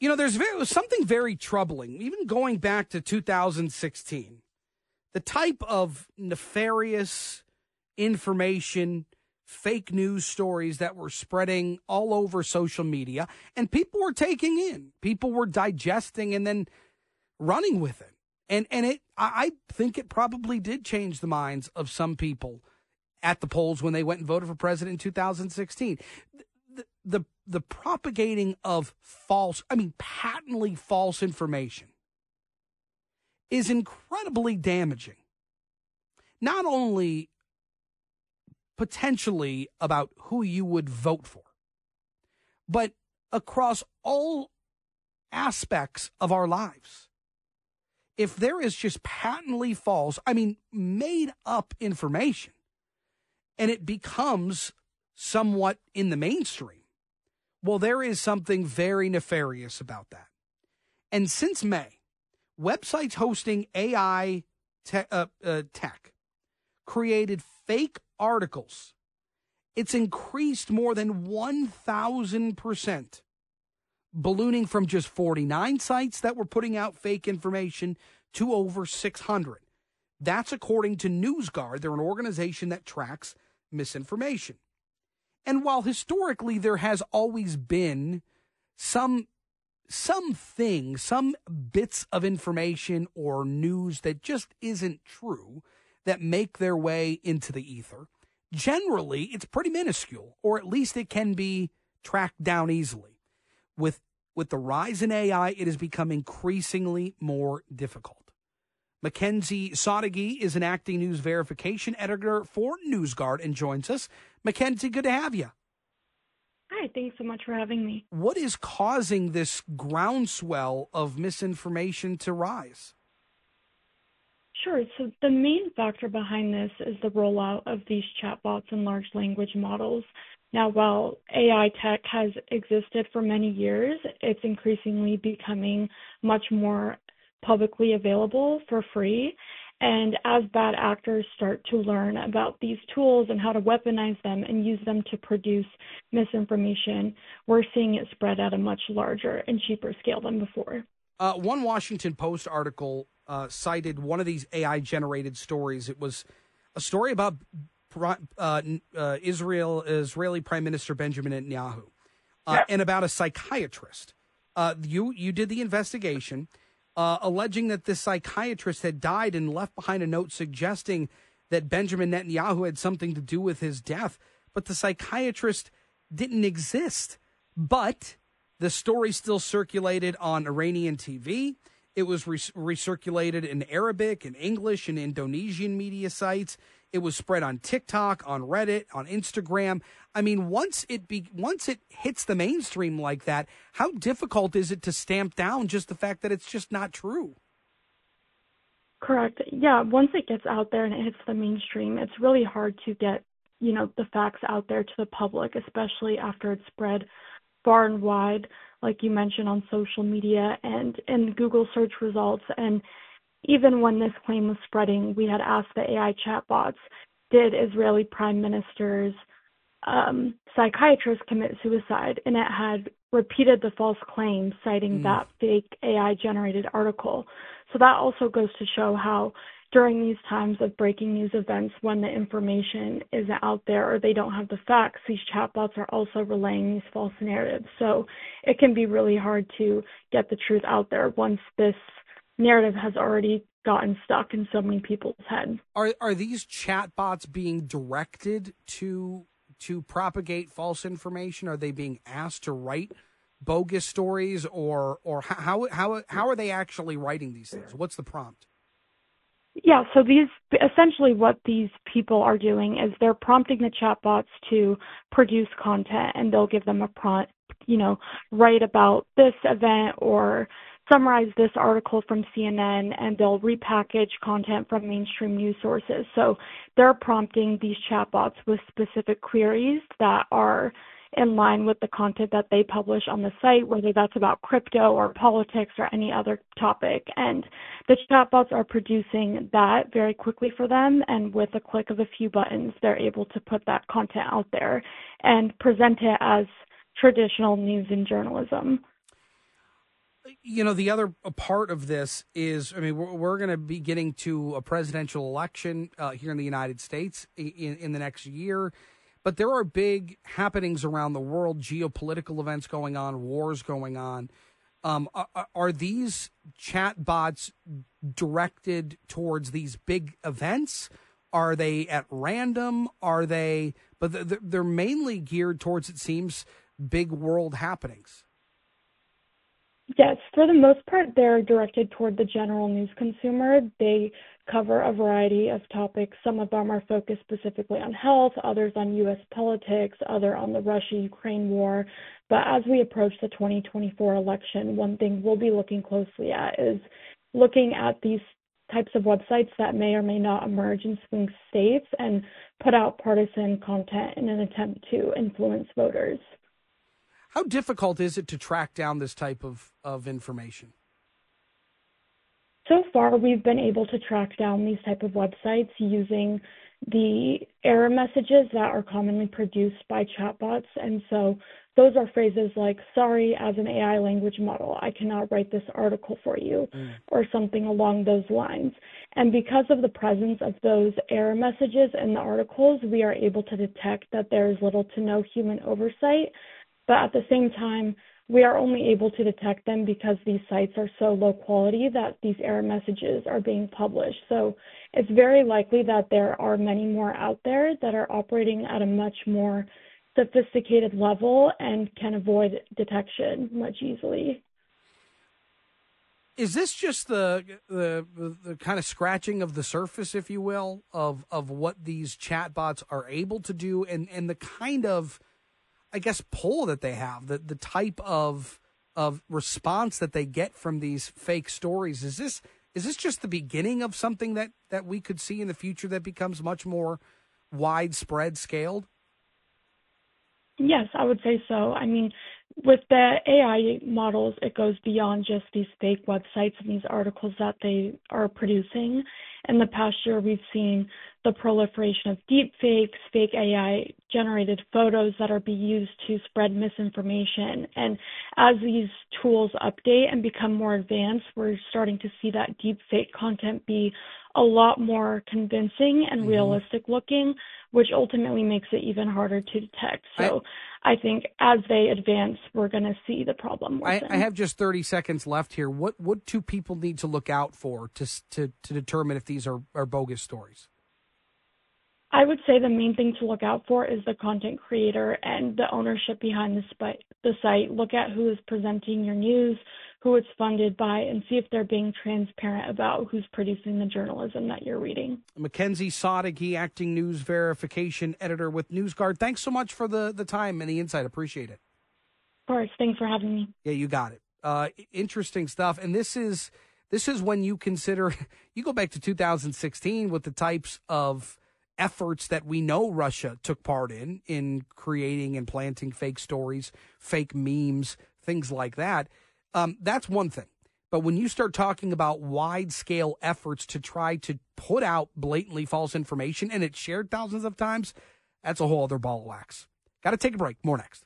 You know, there's very, something very troubling, even going back to 2016. The type of nefarious information, fake news stories that were spreading all over social media, and people were taking in, people were digesting and then running with it. And and it I think it probably did change the minds of some people at the polls when they went and voted for president in 2016. The, the, propagating of false, I mean, patently false information is incredibly damaging. Not only potentially about who you would vote for, but across all aspects of our lives. If there is just patently false, I mean, made up information, and it becomes somewhat in the mainstream, well, there is something very nefarious about that. And since May, websites hosting AI te- uh, uh, tech created fake articles. It's increased more than 1,000%, ballooning from just 49 sites that were putting out fake information to over 600. That's according to NewsGuard. They're an organization that tracks misinformation. And while historically there has always been some something, some bits of information or news that just isn't true that make their way into the ether, generally it's pretty minuscule, or at least it can be tracked down easily. With with the rise in AI, it has become increasingly more difficult. McKenzie Sadeghi is an acting news verification editor for NewsGuard and joins us. McKenzie, good to have you. Hi, thanks so much for having me. What is causing this groundswell of misinformation to rise? Sure. So, the main factor behind this is the rollout of these chatbots and large language models. Now, while AI tech has existed for many years, it's increasingly becoming much more publicly available for free. And as bad actors start to learn about these tools and how to weaponize them and use them to produce misinformation, we're seeing it spread at a much larger and cheaper scale than before. Uh, one Washington Post article uh, cited one of these AI generated stories. It was a story about uh, uh, Israel Israeli Prime Minister Benjamin Netanyahu uh, and about a psychiatrist. Uh, you you did the investigation uh, alleging that this psychiatrist had died and left behind a note suggesting that Benjamin Netanyahu had something to do with his death. But the psychiatrist didn't exist. But the story still circulated on Iranian TV. It was re- recirculated in Arabic and English and Indonesian media sites. It was spread on TikTok, on Reddit, on Instagram. I mean, once it be once it hits the mainstream like that, how difficult is it to stamp down just the fact that it's just not true? Correct. Yeah, once it gets out there and it hits the mainstream, it's really hard to get, you know, the facts out there to the public, especially after it's spread far and wide, like you mentioned on social media and in Google search results and even when this claim was spreading, we had asked the AI chatbots, did Israeli prime minister's um, psychiatrist commit suicide? And it had repeated the false claim, citing mm. that fake AI generated article. So that also goes to show how during these times of breaking news events, when the information isn't out there or they don't have the facts, these chatbots are also relaying these false narratives. So it can be really hard to get the truth out there once this narrative has already gotten stuck in so many people's heads. Are are these chatbots being directed to to propagate false information? Are they being asked to write bogus stories, or or how how how are they actually writing these things? What's the prompt? Yeah, so these essentially what these people are doing is they're prompting the chatbots to produce content, and they'll give them a prompt, you know, write about this event or summarize this article from CNN and they'll repackage content from mainstream news sources. So they're prompting these chatbots with specific queries that are in line with the content that they publish on the site, whether that's about crypto or politics or any other topic. And the chatbots are producing that very quickly for them. And with a click of a few buttons, they're able to put that content out there and present it as traditional news and journalism. You know, the other part of this is, I mean, we're, we're going to be getting to a presidential election uh, here in the United States in, in the next year. But there are big happenings around the world, geopolitical events going on, wars going on. Um, are, are, these chat bots directed towards these big events? Are they at random? Are they, but they're mainly geared towards, it seems, big world happenings. Yes, for the most part, they're directed toward the general news consumer. They cover a variety of topics. Some of them are focused specifically on health, others on U.S. politics, other on the Russia-Ukraine war. But as we approach the 2024 election, one thing we'll be looking closely at is looking at these types of websites that may or may not emerge in swing states and put out partisan content in an attempt to influence voters. How difficult is it to track down this type of, of information? So far, we've been able to track down these type of websites using the error messages that are commonly produced by chatbots. And so those are phrases like, sorry, as an AI language model, I cannot write this article for you, mm. or something along those lines. And because of the presence of those error messages in the articles, we are able to detect that there is little to no human oversight but at the same time, we are only able to detect them because these sites are so low quality that these error messages are being published. So it's very likely that there are many more out there that are operating at a much more sophisticated level and can avoid detection much easily. Is this just the, the the kind of scratching of the surface, if you will, of of what these chatbots are able to do, and and the kind of I guess, pull that they have, the the type of of response that they get from these fake stories. Is this is this just the beginning of something that that we could see in the future that becomes much more widespread scaled? Yes, I would say so. I mean, with the AI models, it goes beyond just these fake websites and these articles that they are producing. In the past year, we've seen the proliferation of deep fakes, fake AI generated photos that are being used to spread misinformation. And as these tools update and become more advanced, we're starting to see that deep fake content be a lot more convincing and mm-hmm. realistic looking, which ultimately makes it even harder to detect. So I, I think as they advance, we're going to see the problem. I, I, have just 30 seconds left here. What what do people need to look out for to to, to determine if these are, are bogus stories? I would say the main thing to look out for is the content creator and the ownership behind the, the site. Look at who is presenting your news, who it's funded by, and see if they're being transparent about who's producing the journalism that you're reading. McKenzie Sadeghi, acting news verification editor with NewsGuard. Thanks so much for the, the time and the insight. Appreciate it. Of course. Thanks for having me. Yeah, you got it. Uh, interesting stuff. And this is this is when you consider you go back to 2016 with the types of efforts that we know Russia took part in, in creating and planting fake stories, fake memes, things like that. Um, that's one thing. But when you start talking about wide scale efforts to try to put out blatantly false information and it's shared thousands of times, that's a whole other ball of wax. Got to take a break. More next.